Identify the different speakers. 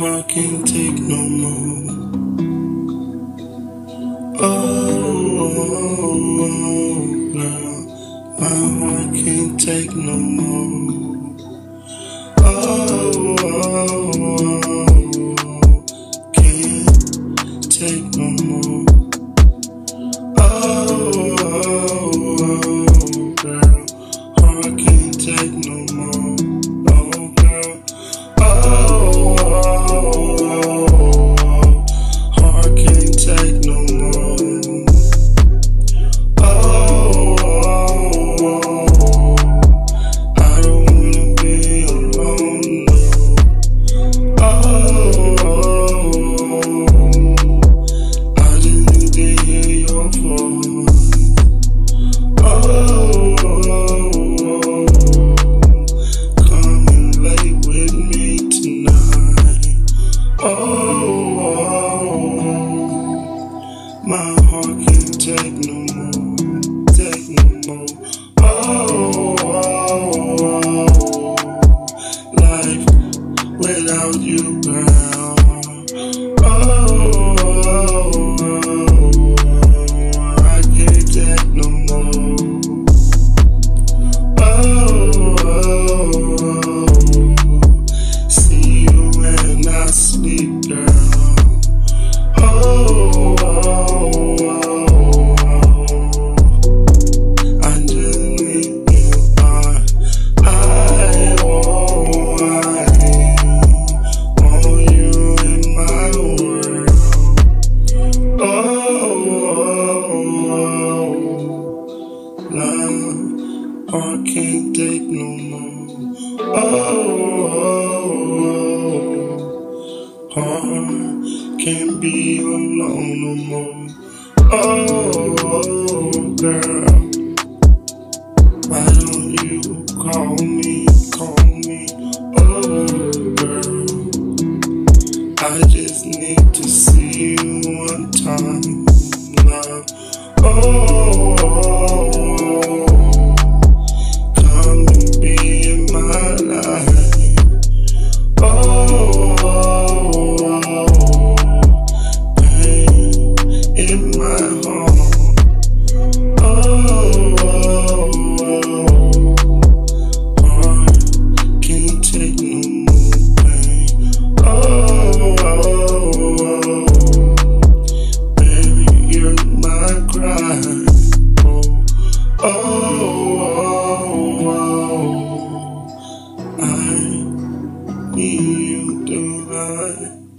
Speaker 1: Heart can't take no more. Oh, oh, oh, my heart can't take no more. Oh, oh, my heart can't take no more, take no more. Oh, oh, oh, oh, oh. life without you, girl. Heart can't take no more. Oh, oh, oh, heart can't be alone no more. Oh, oh, girl, why don't you call me, call me? Oh, girl, I just need to see you one time, love. Oh, oh, oh, need you tonight.